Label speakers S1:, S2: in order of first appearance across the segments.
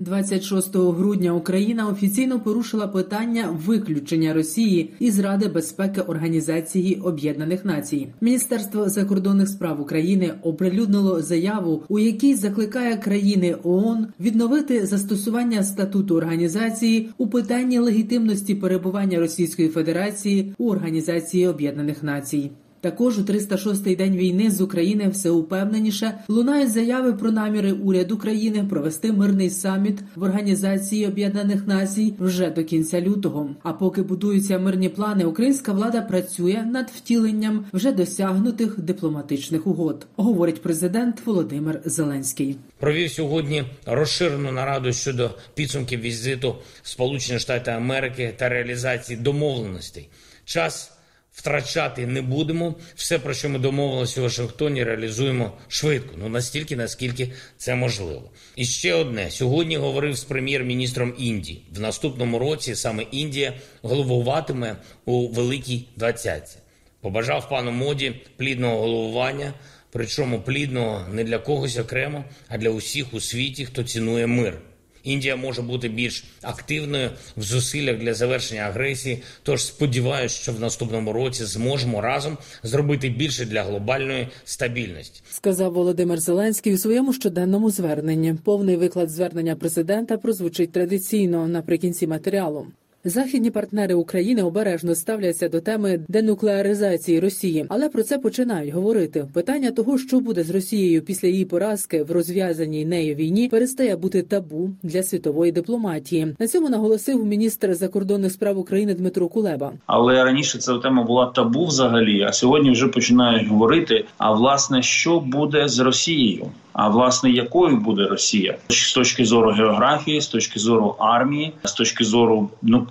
S1: 26 грудня Україна офіційно порушила питання виключення Росії із Ради безпеки Організації Об'єднаних Націй. Міністерство закордонних справ України оприлюднило заяву, у якій закликає країни ООН відновити застосування статуту організації у питанні легітимності перебування Російської Федерації у Організації Об'єднаних Націй. Також у 306-й день війни з України все упевненіше лунають заяви про наміри уряду країни провести мирний саміт в Організації Об'єднаних Націй вже до кінця лютого. А поки будуються мирні плани, українська влада працює над втіленням вже досягнутих дипломатичних угод, говорить президент Володимир Зеленський.
S2: Провів сьогодні розширену нараду щодо підсумків візиту Сполучених Штатів Америки та реалізації домовленостей. Час втрачати не будемо. Все, про що ми домовилися у Вашингтоні, реалізуємо швидко. Ну настільки, наскільки це можливо. І ще одне сьогодні говорив з прем'єр-міністром Індії. В наступному році саме Індія головуватиме у Великій Двадцятці. Побажав пану моді плідного головування. Причому плідного не для когось окремо, а для усіх у світі, хто цінує мир. Індія може бути більш активною в зусиллях для завершення агресії. Тож сподіваюся, що в наступному році зможемо разом зробити більше для глобальної стабільності.
S1: Сказав Володимир Зеленський у своєму щоденному зверненні. Повний виклад звернення президента прозвучить традиційно наприкінці матеріалу. Західні партнери України обережно ставляться до теми денуклеаризації Росії, але про це починають говорити. Питання того, що буде з Росією після її поразки в розв'язаній нею війні, перестає бути табу для світової дипломатії. На цьому наголосив міністр закордонних справ України Дмитро Кулеба.
S3: Але раніше ця тема була табу взагалі. А сьогодні вже починають говорити. А власне, що буде з Росією? А власне, якою буде Росія з точки зору географії, з точки зору армії, з точки зору ну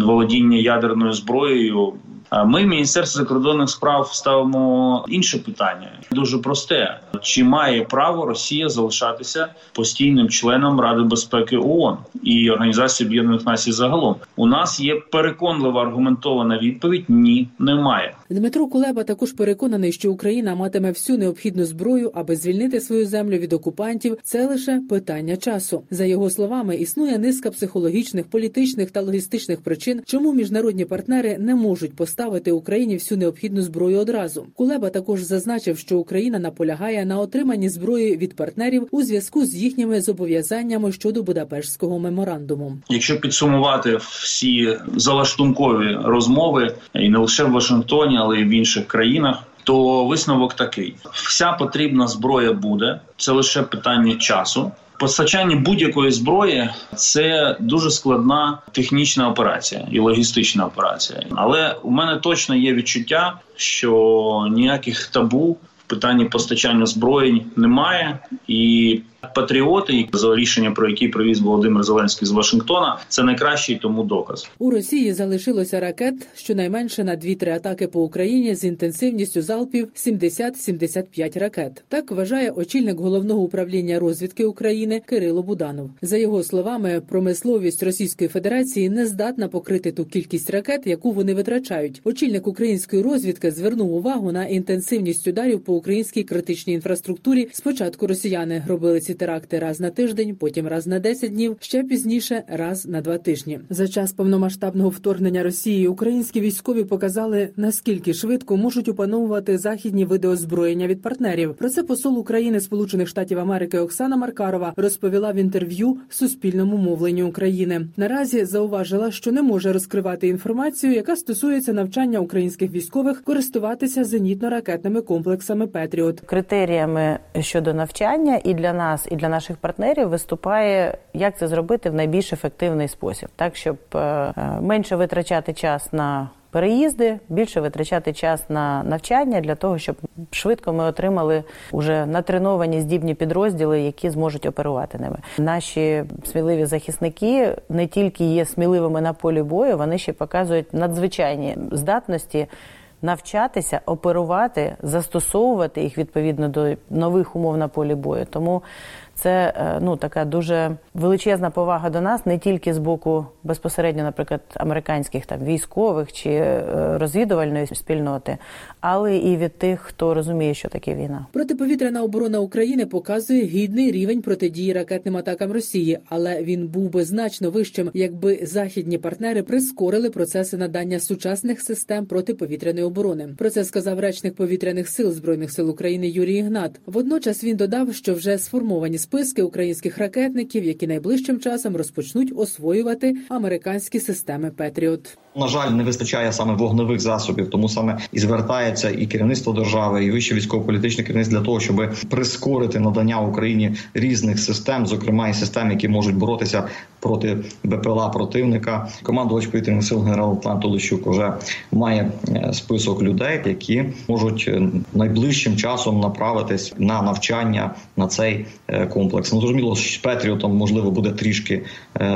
S3: володіння ядерною зброєю. Ми, міністерство закордонних справ, ставимо інше питання дуже просте: чи має право Росія залишатися постійним членом Ради безпеки ООН і Організації Об'єднаних Націй загалом? У нас є переконлива аргументована відповідь: ні, немає.
S1: Дмитро Кулеба також переконаний, що Україна матиме всю необхідну зброю, аби звільнити свою землю від окупантів. Це лише питання часу. За його словами, існує низка психологічних, політичних та логістичних причин, чому міжнародні партнери не можуть поставити Україні всю необхідну зброю одразу. Кулеба також зазначив, що Україна наполягає на отриманні зброї від партнерів у зв'язку з їхніми зобов'язаннями щодо Будапештського меморандуму.
S3: Якщо підсумувати всі залаштункові розмови, і не лише в Вашингтоні, але й в інших країнах. То висновок такий: вся потрібна зброя буде. Це лише питання часу. Постачання будь-якої зброї це дуже складна технічна операція і логістична операція. Але у мене точно є відчуття, що ніяких табу в питанні постачання зброї немає, і патріоти, за рішення про які привіз Володимир Зеленський з Вашингтона, це найкращий тому доказ.
S1: У Росії залишилося ракет щонайменше на 2-3 атаки по Україні з інтенсивністю залпів 70-75 ракет. Так вважає очільник головного управління розвідки України Кирило Буданов. За його словами, промисловість Російської Федерації не здатна покрити ту кількість ракет, яку вони витрачають. Очільник української розвідки звернув увагу на інтенсивність ударів по українській критичній інфраструктурі. Спочатку росіяни робили ці теракти раз на тиждень, потім раз на 10 днів, ще пізніше раз на два тижні. За час повномасштабного вторгнення Росії українські військові показали наскільки швидко можуть опановувати західні види озброєння від партнерів. Про це посол України Сполучених Штатів Америки Оксана Маркарова розповіла в інтерв'ю Суспільному мовленню України. Наразі зауважила, що не може розкривати інформацію, яка стосується навчання українських військових користуватися зенітно-ракетними комплексами Петріот.
S4: Критеріями щодо навчання і для нас, і для наших партнерів виступає, як це зробити в найбільш ефективний спосіб, так щоб е, менше витрачати час на переїзди, більше витрачати час на навчання для того, щоб швидко ми отримали уже натреновані здібні підрозділи, які зможуть оперувати ними. Наші сміливі захисники не тільки є сміливими на полі бою, вони ще показують надзвичайні здатності навчатися оперувати, застосовувати їх відповідно до нових умов на полі бою. Тому це е, ну така дуже величезна повага до нас, не тільки з боку безпосередньо, наприклад, американських там військових чи е, розвідувальної спільноти, але і від тих, хто розуміє, що таке війна.
S1: Протиповітряна оборона України показує гідний рівень протидії ракетним атакам Росії, але він був би значно вищим, якби західні партнери прискорили процеси надання сучасних систем протиповітряної оборони. Про це сказав речник повітряних сил збройних сил України Юрій Ігнат. Водночас він додав, що вже сформовані списки українських ракетників, які найближчим часом розпочнуть освоювати американські системи Петріот.
S5: На жаль, не вистачає саме вогневих засобів, тому саме і звертається і керівництво держави, і вище військово-політичне керівництво для того, щоб прискорити надання Україні різних систем, зокрема і систем, які можуть боротися проти БПЛА противника. Командувач повітряних сил генерал Атлант Олещук вже має е, список людей, які можуть е, найближчим часом направитись на навчання на цей е, комплекс. Ну зрозуміло, що Петріотом можливо буде трішки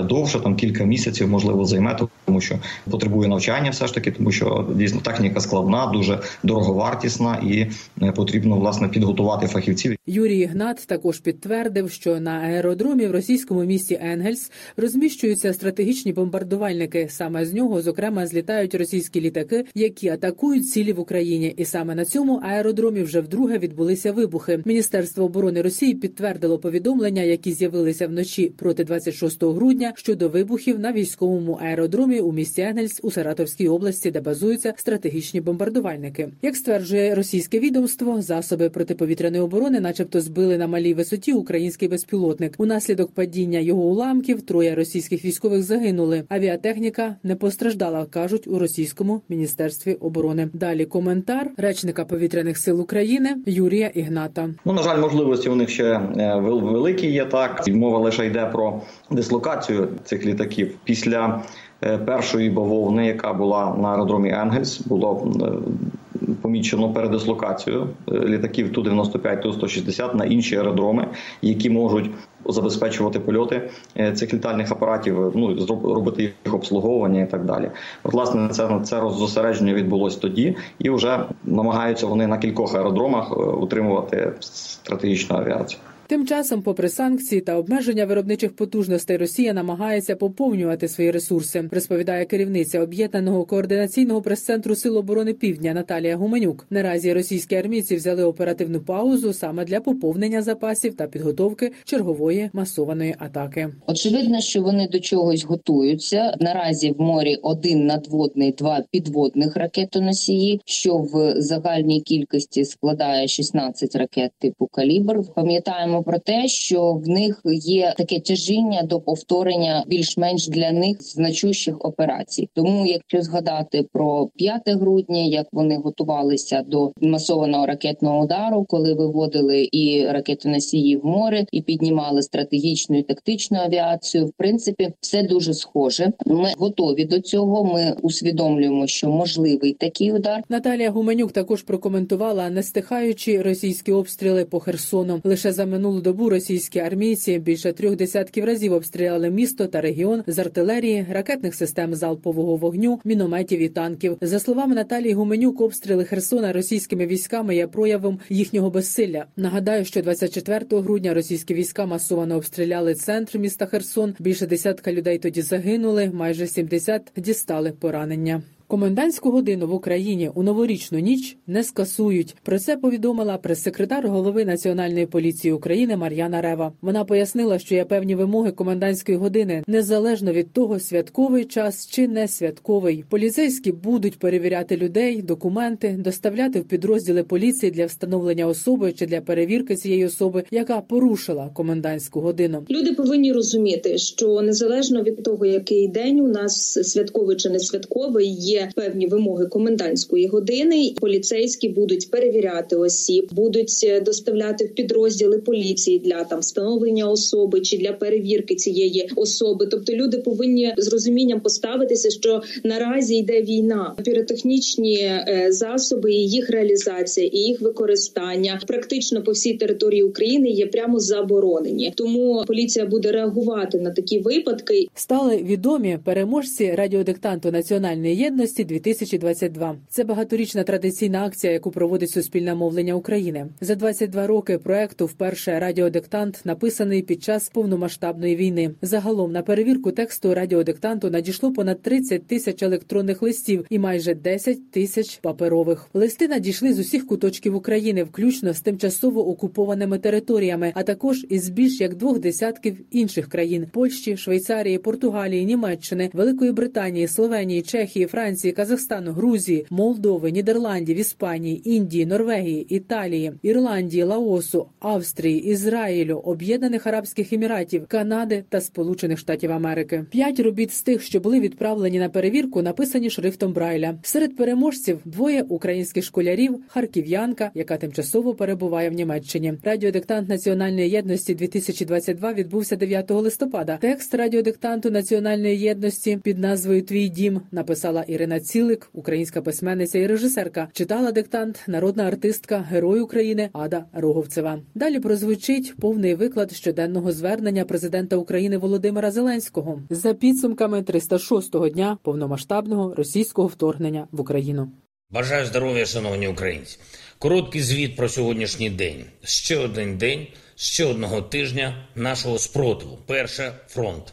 S5: довше, там кілька місяців, можливо, займе, тому що потребує навчання, все ж таки, тому що дійсно техніка складна, дуже дороговартісна і потрібно власне підготувати фахівців.
S1: Юрій Ігнат також підтвердив, що на аеродромі в російському місті Енгельс розміщуються стратегічні бомбардувальники. Саме з нього, зокрема, злітають російські літаки, які атакують цілі в Україні. І саме на цьому аеродромі вже вдруге відбулися вибухи. Міністерство оборони Росії підтвердило повідомлення, які з'явилися вночі проти 26 грудня щодо вибухів на військовому аеродромі у місті Енгельс у Саратовській області, де базуються стратегічні бомбардувальники. Як стверджує російське відомство, засоби протиповітряної оборони, начебто, збили на малій висоті український безпілотник. Унаслідок падіння його уламків троє російських військових загинули. Авіатехніка не постраждала, кажуть у російському міністерстві оборони. Далі коментар речника повітряних сил України Юрія Ігната.
S5: Ну на жаль, можливості у них ще е, великі є. Так мова лише йде про дислокацію цих літаків після. Е, першої бавовни, яка була на аеродромі Енгельс, було е, помічено передислокацію літаків ту 95 ту 160 на інші аеродроми, які можуть забезпечувати польоти е, цих літальних апаратів, ну робити їх обслуговування і так далі. От, власне, це це роззосередження відбулось тоді, і вже намагаються вони на кількох аеродромах утримувати стратегічну авіацію.
S1: Тим часом, попри санкції та обмеження виробничих потужностей, Росія намагається поповнювати свої ресурси. Розповідає керівниця об'єднаного координаційного прес-центру Сил оборони Півдня Наталія Гуменюк. Наразі російські армійці взяли оперативну паузу саме для поповнення запасів та підготовки чергової масованої атаки.
S6: Очевидно, що вони до чогось готуються. Наразі в морі один надводний, два підводних ракетоносії, що в загальній кількості складає 16 ракет типу калібр. Пам'ятаємо говоримо про те, що в них є таке тяжіння до повторення більш-менш для них значущих операцій. Тому, якщо згадати про 5 грудня, як вони готувалися до масованого ракетного удару, коли виводили і ракетоносії в море, і піднімали стратегічну і тактичну авіацію, в принципі, все дуже схоже. Ми готові до цього. Ми усвідомлюємо, що можливий такий удар.
S1: Наталія Гуменюк також прокоментувала нестихаючі російські обстріли по Херсону. Лише за минулу добу російські армійці більше трьох десятків разів обстріляли місто та регіон з артилерії, ракетних систем залпового вогню, мінометів і танків. За словами Наталії Гуменюк, обстріли Херсона російськими військами є проявом їхнього безсилля. Нагадаю, що 24 грудня російські війська масово обстріляли центр міста Херсон. Більше десятка людей тоді загинули, майже 70 дістали поранення. Комендантську годину в Україні у новорічну ніч не скасують. Про це повідомила прес-секретар голови Національної поліції України Мар'яна Рева. Вона пояснила, що є певні вимоги комендантської години незалежно від того, святковий час чи не святковий. Поліцейські будуть перевіряти людей, документи, доставляти в підрозділи поліції для встановлення особи чи для перевірки цієї особи, яка порушила комендантську годину.
S7: Люди повинні розуміти, що незалежно від того, який день у нас святковий чи не святковий, є певні вимоги комендантської години. Поліцейські будуть перевіряти осіб, будуть е, доставляти в підрозділи поліції для там встановлення особи чи для перевірки цієї особи. Тобто люди повинні з розумінням поставитися, що наразі йде війна, піротехнічні е, засоби, і їх реалізація і їх використання практично по всій території України є прямо заборонені. Тому поліція буде реагувати на такі випадки.
S1: Стали відомі переможці радіодиктанту національної єдності єдності 2022 Це багаторічна традиційна акція, яку проводить суспільне мовлення України. За 22 роки проекту вперше радіодиктант написаний під час повномасштабної війни. Загалом на перевірку тексту радіодиктанту надійшло понад 30 тисяч електронних листів і майже 10 тисяч паперових. Листи надійшли з усіх куточків України, включно з тимчасово окупованими територіями, а також із більш як двох десятків інших країн: Польщі, Швейцарії, Португалії, Німеччини, Великої Британії, Словенії, Чехії, Франції, Казахстану, Грузії, Молдови, Нідерландів, Іспанії, Індії, Норвегії, Італії, Ірландії, Лаосу, Австрії, Ізраїлю, Об'єднаних Арабських Еміратів, Канади та Сполучених Штатів Америки. П'ять робіт з тих, що були відправлені на перевірку, написані шрифтом Брайля. Серед переможців двоє українських школярів, харків'янка, яка тимчасово перебуває в Німеччині. Радіодиктант національної єдності 2022 відбувся 9 листопада. Текст радіодиктанту національної єдності під назвою Твій дім написала Ірина Цілик, українська письменниця і режисерка. Читала диктант народна артистка, герой України Ада Роговцева. Далі прозвучить повний виклад щоденного звернення президента України Володимира Зеленського за підсумками 306-го дня повномасштабного російського вторгнення в Україну.
S2: Бажаю здоров'я, шановні українці. Короткий звіт про сьогоднішній день. Ще один день, ще одного тижня нашого спротиву. Перше фронт.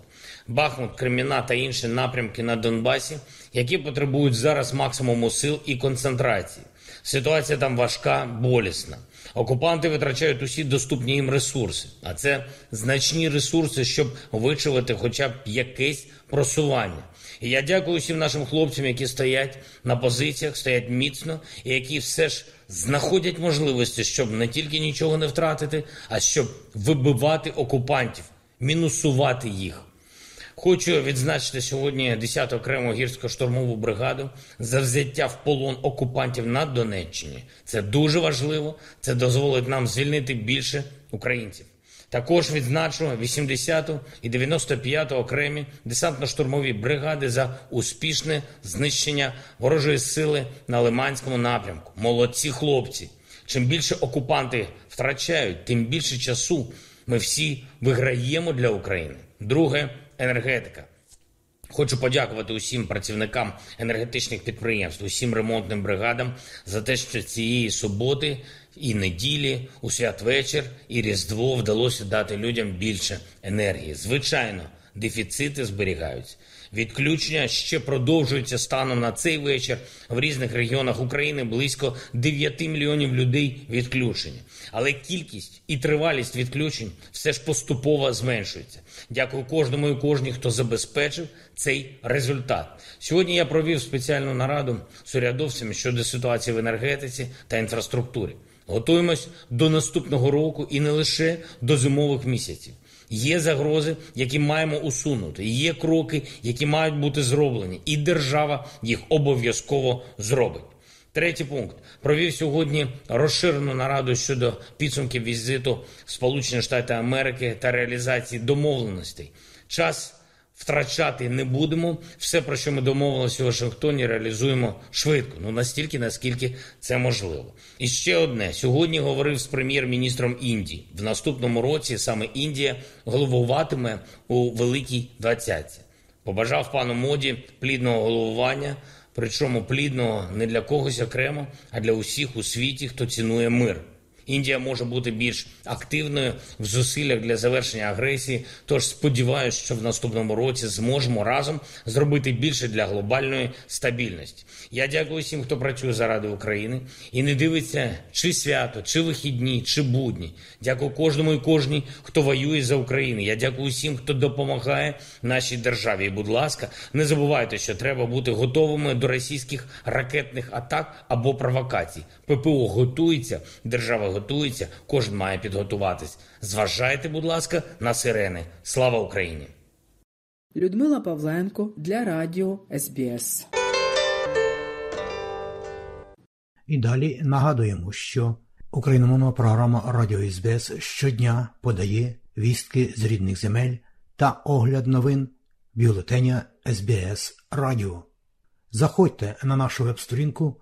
S2: Бахмут, Креміна та інші напрямки на Донбасі, які потребують зараз максимуму сил і концентрації. Ситуація там важка, болісна. Окупанти витрачають усі доступні їм ресурси, а це значні ресурси, щоб вичувати хоча б якесь просування. І я дякую всім нашим хлопцям, які стоять на позиціях, стоять міцно і які все ж знаходять можливості, щоб не тільки нічого не втратити, а щоб вибивати окупантів, мінусувати їх. Хочу відзначити сьогодні 10-ту окрему гірсько-штурмову бригаду за взяття в полон окупантів на Донеччині. Це дуже важливо. Це дозволить нам звільнити більше українців. Також відзначу 80-ту і 95-ту окремі десантно-штурмові бригади за успішне знищення ворожої сили на Лиманському напрямку. Молодці хлопці. Чим більше окупанти втрачають, тим більше часу ми всі виграємо для України. Друге енергетика. Хочу подякувати усім працівникам енергетичних підприємств, усім ремонтним бригадам за те, що цієї суботи і неділі, у святвечір і Різдво вдалося дати людям більше енергії. Звичайно, дефіцити зберігаються. Відключення ще продовжуються станом на цей вечір. В різних регіонах України близько 9 мільйонів людей відключені. Але кількість і тривалість відключень все ж поступово зменшується. Дякую кожному і кожній, хто забезпечив цей результат. Сьогодні я провів спеціальну нараду з урядовцями щодо ситуації в енергетиці та інфраструктурі. Готуємось до наступного року і не лише до зимових місяців. Є загрози, які маємо усунути. Є кроки, які мають бути зроблені, і держава їх обов'язково зробить. Третій пункт провів сьогодні розширену нараду щодо підсумків візиту Сполучених Штати Америки та реалізації домовленостей. Час втрачати не будемо. Все, про що ми домовилися у Вашингтоні, реалізуємо швидко. Ну настільки, наскільки це можливо. І ще одне сьогодні говорив з прем'єр-міністром Індії. В наступному році саме Індія головуватиме у Великій Двадцятці. Побажав пану моді плідного головування. Причому плідного не для когось окремо, а для усіх у світі, хто цінує мир. Індія може бути більш активною в зусиллях для завершення агресії. Тож сподіваюся, що в наступному році зможемо разом зробити більше для глобальної стабільності. Я дякую всім, хто працює заради України і не дивиться, чи свято, чи вихідні, чи будні. Дякую кожному і кожній, хто воює за Україну. Я дякую всім, хто допомагає нашій державі. І, будь ласка, не забувайте, що треба бути готовими до російських ракетних атак або провокацій. ППО готується, держава готується, кожен має підготуватись. Зважайте, будь ласка, на сирени. Слава Україні!
S1: Людмила Павленко для Радіо СБС.
S8: І далі нагадуємо, що україномовна програма Радіо СБС щодня подає вістки з рідних земель та огляд новин бюлетеня СБС Радіо. Заходьте на нашу веб-сторінку